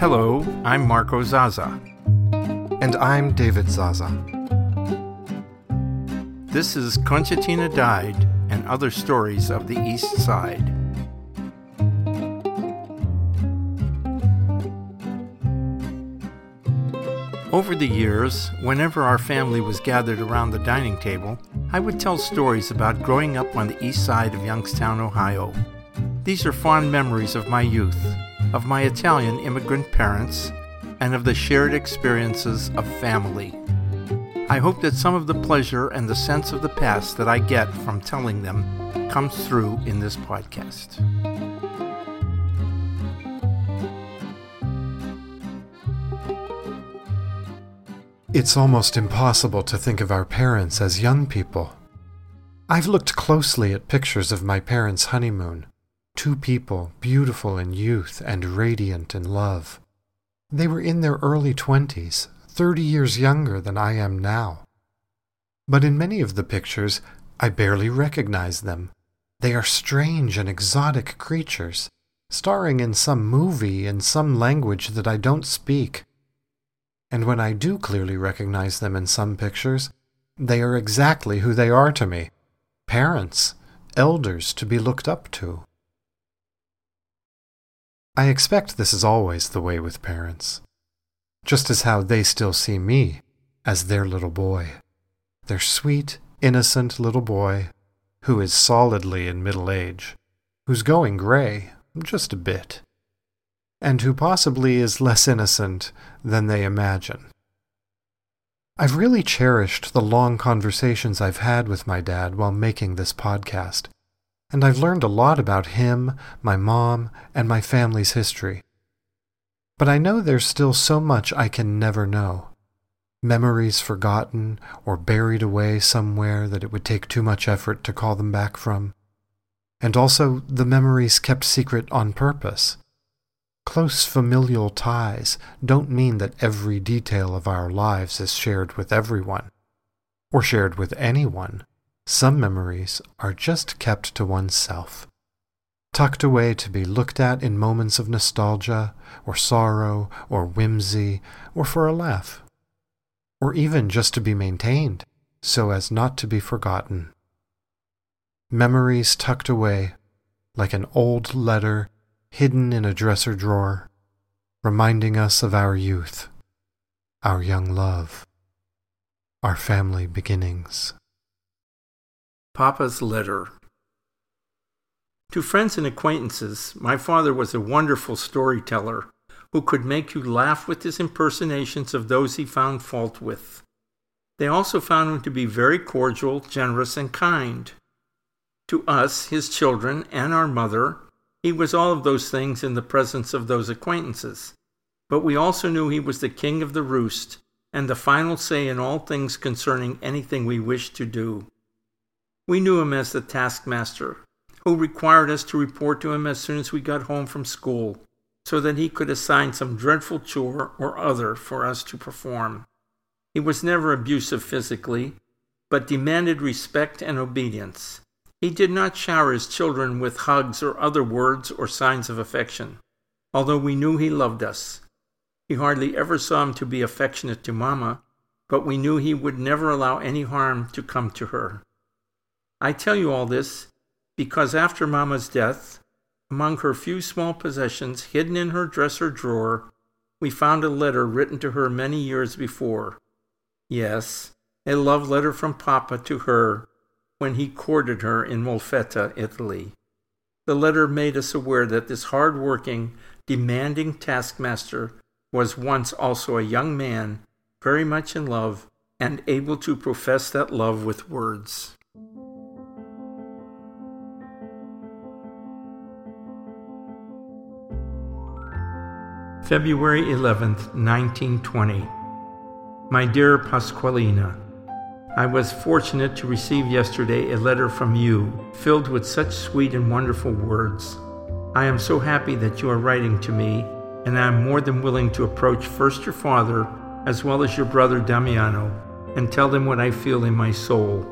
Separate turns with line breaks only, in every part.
Hello, I'm Marco Zaza.
And I'm David Zaza.
This is Concertina Died and Other Stories of the East Side. Over the years, whenever our family was gathered around the dining table, I would tell stories about growing up on the east side of Youngstown, Ohio. These are fond memories of my youth, of my Italian immigrant parents, and of the shared experiences of family. I hope that some of the pleasure and the sense of the past that I get from telling them comes through in this podcast.
It's almost impossible to think of our parents as young people. I've looked closely at pictures of my parents' honeymoon. Two people, beautiful in youth and radiant in love. They were in their early twenties, thirty years younger than I am now. But in many of the pictures, I barely recognize them. They are strange and exotic creatures, starring in some movie in some language that I don't speak and when I do clearly recognize them in some pictures, they are exactly who they are to me parents, elders to be looked up to. I expect this is always the way with parents, just as how they still see me as their little boy, their sweet, innocent little boy who is solidly in middle age, who's going gray just a bit and who possibly is less innocent than they imagine. I've really cherished the long conversations I've had with my dad while making this podcast, and I've learned a lot about him, my mom, and my family's history. But I know there's still so much I can never know. Memories forgotten or buried away somewhere that it would take too much effort to call them back from. And also the memories kept secret on purpose Close familial ties don't mean that every detail of our lives is shared with everyone, or shared with anyone. Some memories are just kept to oneself, tucked away to be looked at in moments of nostalgia, or sorrow, or whimsy, or for a laugh, or even just to be maintained so as not to be forgotten. Memories tucked away, like an old letter hidden in a dresser drawer, reminding us of our youth, our young love, our family beginnings.
Papa's Letter To friends and acquaintances, my father was a wonderful storyteller who could make you laugh with his impersonations of those he found fault with. They also found him to be very cordial, generous, and kind. To us, his children, and our mother, he was all of those things in the presence of those acquaintances. But we also knew he was the king of the roost and the final say in all things concerning anything we wished to do. We knew him as the taskmaster, who required us to report to him as soon as we got home from school, so that he could assign some dreadful chore or other for us to perform. He was never abusive physically, but demanded respect and obedience. He did not shower his children with hugs or other words or signs of affection, although we knew he loved us. He hardly ever saw him to be affectionate to Mamma, but we knew he would never allow any harm to come to her. I tell you all this because after Mamma's death, among her few small possessions hidden in her dresser drawer, we found a letter written to her many years before. Yes, a love letter from Papa to her when he courted her in Molfetta, Italy. The letter made us aware that this hard working, demanding taskmaster was once also a young man, very much in love, and able to profess that love with words. February 11th, 1920. My dear Pasqualina, I was fortunate to receive yesterday a letter from you, filled with such sweet and wonderful words. I am so happy that you are writing to me, and I am more than willing to approach first your father, as well as your brother Damiano, and tell them what I feel in my soul.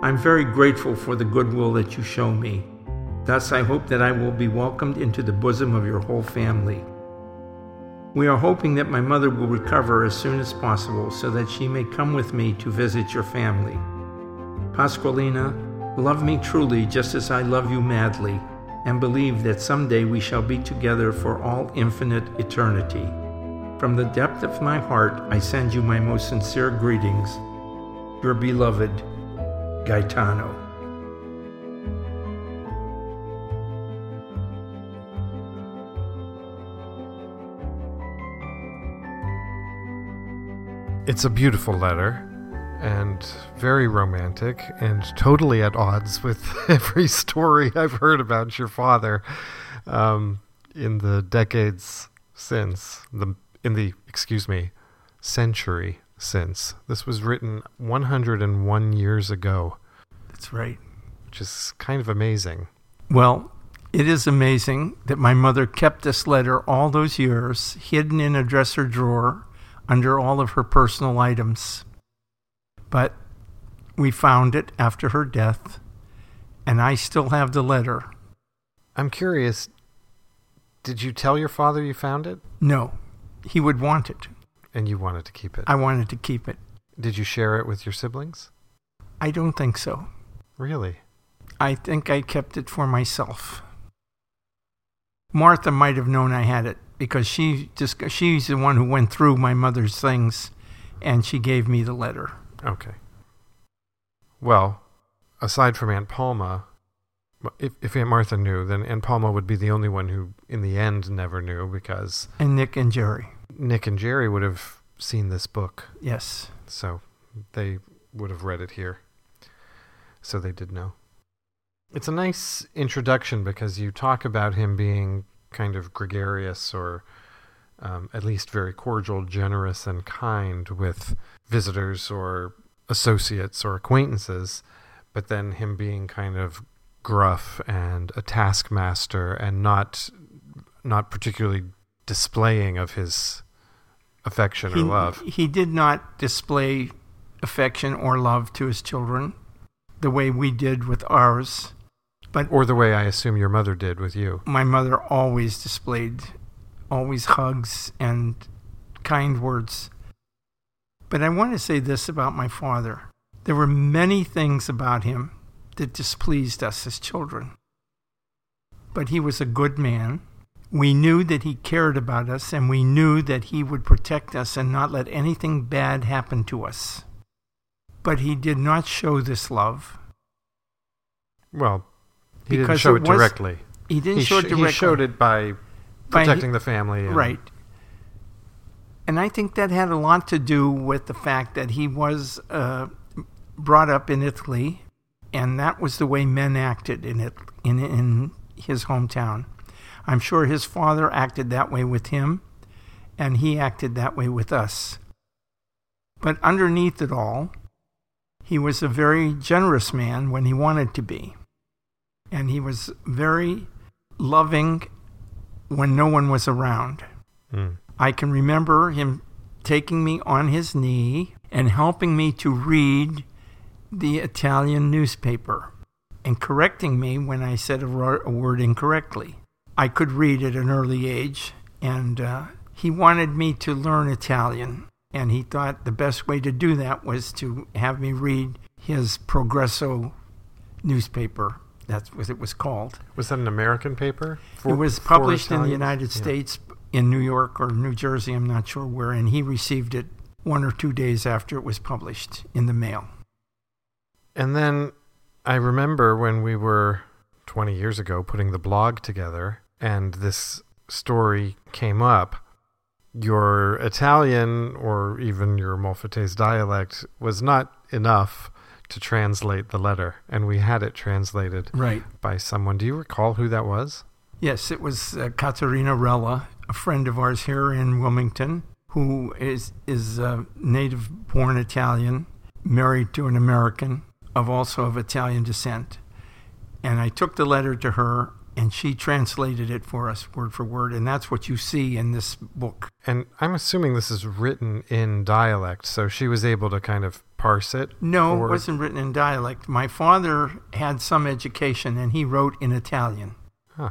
I'm very grateful for the goodwill that you show me. Thus, I hope that I will be welcomed into the bosom of your whole family. We are hoping that my mother will recover as soon as possible so that she may come with me to visit your family. Pasqualina, love me truly just as I love you madly, and believe that someday we shall be together for all infinite eternity. From the depth of my heart, I send you my most sincere greetings. Your beloved Gaetano.
It's a beautiful letter and very romantic and totally at odds with every story I've heard about your father um, in the decades since the in the excuse me century since. This was written 101 years ago.
That's right.
which is kind of amazing.
Well, it is amazing that my mother kept this letter all those years hidden in a dresser drawer under all of her personal items. But we found it after her death, and I still have the letter.
i'm curious did you tell your father you found it
No, he would want it.
and you wanted to keep it
I wanted to keep it.
did you share it with your siblings
I don't think so.
really
I think I kept it for myself. Martha might have known I had it because she just she's the one who went through my mother's things and she gave me the letter.
Okay. Well, aside from Aunt Palma, if, if Aunt Martha knew, then Aunt Palma would be the only one who, in the end, never knew because
And Nick and Jerry.
Nick and Jerry would have seen this book,
Yes.
so they would have read it here. So they did know. It's a nice introduction because you talk about him being kind of gregarious or um, at least very cordial, generous, and kind with visitors or associates or acquaintances, but then him being kind of gruff and a taskmaster and not not particularly displaying of his affection or love.
he did not display affection or love to his children the way we did with ours. But
Or the way I assume your mother did with you.
my mother always displayed always hugs and kind words. But I want to say this about my father. There were many things about him that displeased us as children. But he was a good man. We knew that he cared about us and we knew that he would protect us and not let anything bad happen to us. But he did not show this love.
Well, he didn't show
it was-
directly.
He didn't
He,
show
sh-
it directly.
he showed it by
By-
protecting the family. And,
Right. And I think that had a lot to do with the fact that he was uh, brought up in Italy, and that was the way men acted in it in in his hometown. I'm sure his father acted that way with him, and he acted that way with us. But underneath it all, he was a very generous man when he wanted to be, and he was very loving when no one was around.
Mm.
I can remember him taking me on his knee and helping me to read the Italian newspaper and correcting me when I said a, word incorrectly. I could read at an early age, and uh, he wanted me to learn Italian. And he thought the best way to do that was to have me read his Progresso newspaper. That's what it was called
Was that an American paper? For-
it was published in the? United
Yeah.
States, in New York or New Jersey, I'm not sure where, and he received it one or two days after it was published in the mail.
And then I remember when we were 20 years ago putting the blog together and this story came up, your Italian or even your Molfettese dialect was not enough to translate the letter, and we had it translated
Right.
by someone. Do you recall who that was?
Yes, it was uh, Caterina Rella, a friend of ours here in Wilmington, who is is uh, native-born Italian, married to an American of also of Italian descent. And I took the letter to her, and she translated it for us word for word, and that's what you see in this book.
And I'm assuming this is written in dialect, so she was able to kind of parse it.
No,
or-
it wasn't written in dialect. My father had some education, and he wrote in Italian.
Huh.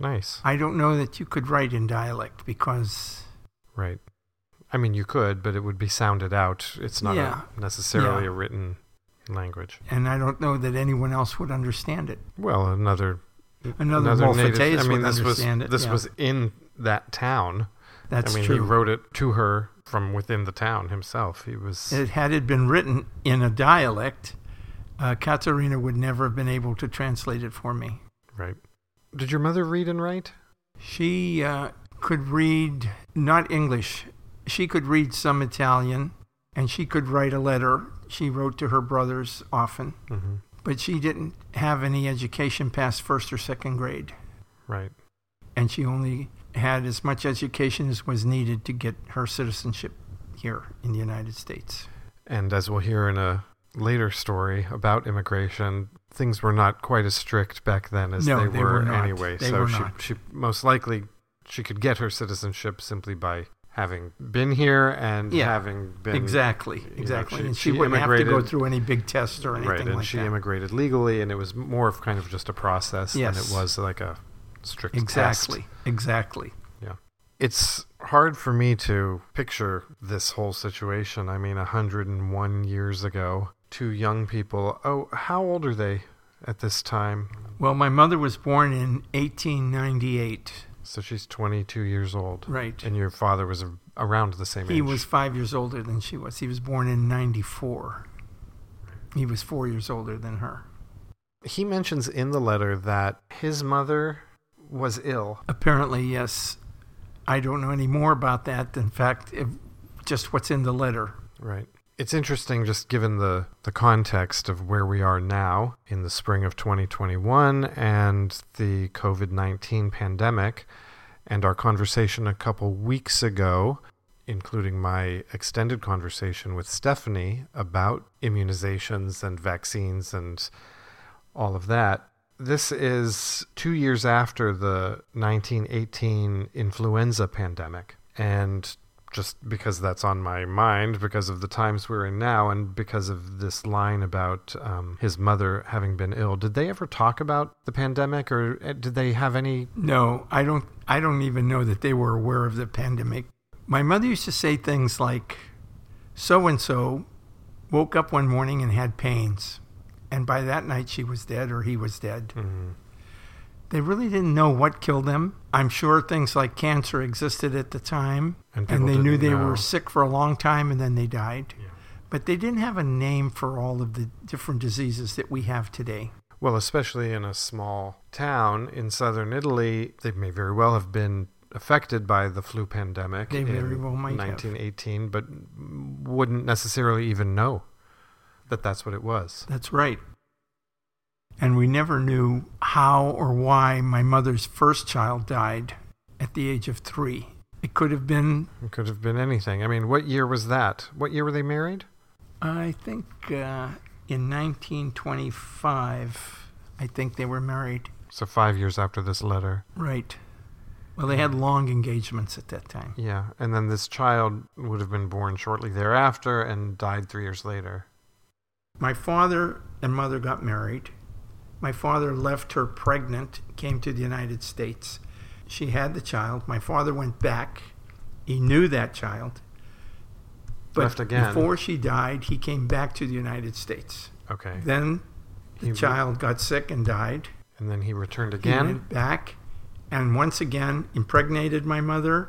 Nice.
I don't know that you could write in dialect because
Right. I mean, you could, but it would be sounded out. It's not
Yeah.
a, necessarily
Yeah.
a written language.
and I don't know that anyone else would understand it.
Well, another
Another,
native.
Molfettese
I mean,
would
this was
it.
this
yeah.
was in that town.
That's
I mean,
true.
he wrote it to her from within the town himself. He was
it, had it been written in a dialect, uh, Caterina would never have been able to translate it for me.
right. Did your mother read and write?
She uh, could read not English. She could read some Italian, and she could write a letter. She wrote to her brothers often,
hmm
but she didn't have any education past first or second grade,
Right.
and she only had as much education as was needed to get her citizenship here in the United States.
And as we'll hear in a later story about immigration, things were not quite as strict back then as
No,
they,
they
were,
were
anyway.
They
so
were
she she most likely she could get her citizenship simply by having been here and
Yeah,
having been
exactly,
know,
exactly.
she-
and she,
she
wouldn't have to go through any big tests or anything
right, and
like
she
that.
immigrated legally, and it was more of kind of just a process than it was like a strict test.
exactly, yeah
It's hard for me to picture this whole situation. I mean, 101 years ago, two young people. Oh, how old are they at this time?
Well, my mother was born in 1898.
So she's 22 years old.
Right.
And your father was around the same age.
He was five years older than she was. He was born in 94. He was four years older than her.
He mentions in the letter that his mother was ill.
Apparently, yes. I don't know any more about that. In fact, if, just what's in the letter.
Right. It's interesting just given the, the context of where we are now in the spring of 2021 and the COVID 19 pandemic, and our conversation a couple weeks ago, including my extended conversation with Stephanie about immunizations and vaccines and all of that. This is two years after the 1918 influenza pandemic. And just because that's on my mind, because of the times we're in now, and because of this line about um, his mother having been ill, did they ever talk about the pandemic, or uh, did they have any?
No, I don't. I don't even know that they were aware of the pandemic. My mother used to say things like, "So and so woke up one morning and had pains, and by that night she was dead or he was dead."
Mhm.
They really didn't know what killed them. I'm sure things like cancer existed at the time,
And
and they knew they
know.
were sick for a long time and then they died.
Yeah.
But they didn't have a name for all of the different diseases that we have today.
Well, especially in a small town in southern Italy, they may very well have been affected by the flu pandemic
They
in
very well might have.
1918, but wouldn't necessarily even know that that's what it was.
That's right. And we never knew how or why my mother's first child died at the age of three. It could have been,
It could have been anything. I mean, what year was that? What year were they married?
I think, uh, in 1925, I think they were married.
So five years after this letter.
Right. Well, they had long engagements at that time.
Yeah, and then this child would have been born shortly thereafter and died three years later.
My father and mother got married. My father left her pregnant, came to the United States. She had the child. My father went back. He knew that child. But
Left again.
before she died, he came back to the United States.
Okay.
Then the
He-
child got sick and died.
And then he returned
He
again
went back and once again impregnated my mother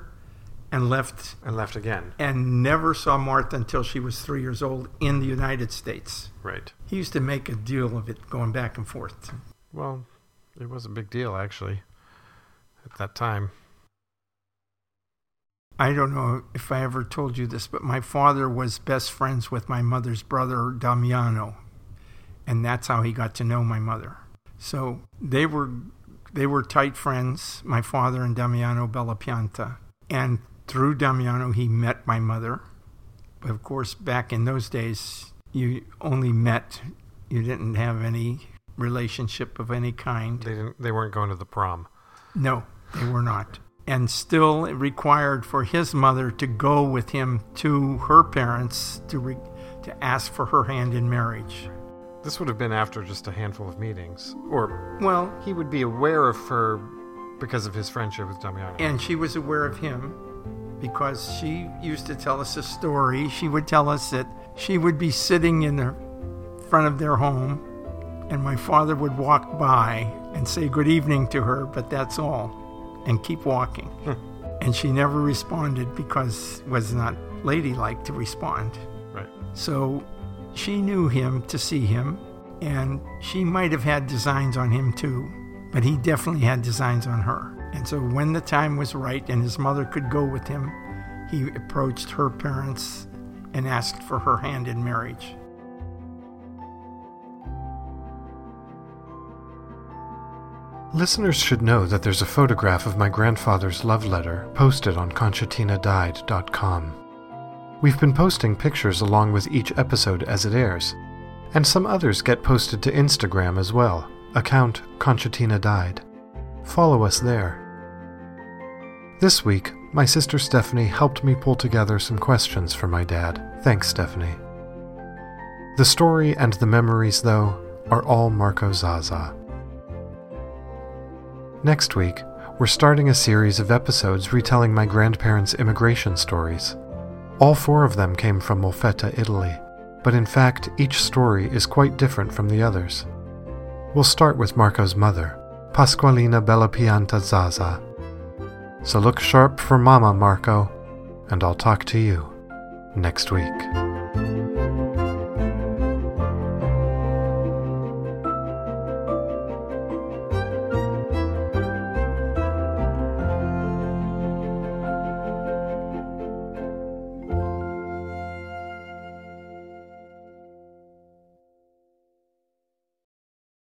and left
and left again.
and never saw Martha until she was three years old in the United States.
Right.
He used to make a deal of it going back and forth.
Well, it was a big deal actually at that time.
I don't know if I ever told you this, but my father was best friends with my mother's brother, Damiano. And that's how he got to know my mother. So they were they were tight friends, my father and Damiano Bellapianta. And through Damiano he met my mother. But of course back in those days you only met you didn't have any relationship of any kind.
They didn't they weren't going to the prom.
No, they were not. And still, it required for his mother to go with him to her parents to re- to ask for her hand in marriage.
This would have been after just a handful of meetings. Or
Well,
he would be aware of her Because of his friendship with Damiano.
And she was aware of him because she used to tell us a story. She would tell us that she would be sitting in the front of their home, and my father would walk by and say good evening to her, but that's all, and keep walking.
Hmm.
and she never responded because it was not ladylike to respond.
right.
So she knew him to see him, and she might have had designs on him too, but he definitely had designs on her. And so when the time was right and his mother could go with him, he approached her parents and asked for her hand in marriage.
Listeners should know that there's a photograph of my grandfather's love letter posted on ConcertinaDied.com. We've been posting pictures along with each episode as it airs, and some others get posted to Instagram as well, account Concertina Died. Follow us there. This week, my sister Stephanie helped me pull together some questions for my dad. Thanks, Stephanie. The story and the memories, though, are all Marco Zaza. Next week, we're starting a series of episodes retelling my grandparents' immigration stories. All four of them came from Molfetta, Italy, but in fact, each story is quite different from the others. We'll start with Marco's mother, Pasqualina Bellapianta Zaza. So look sharp for Mama, Marco, and I'll talk to you next week.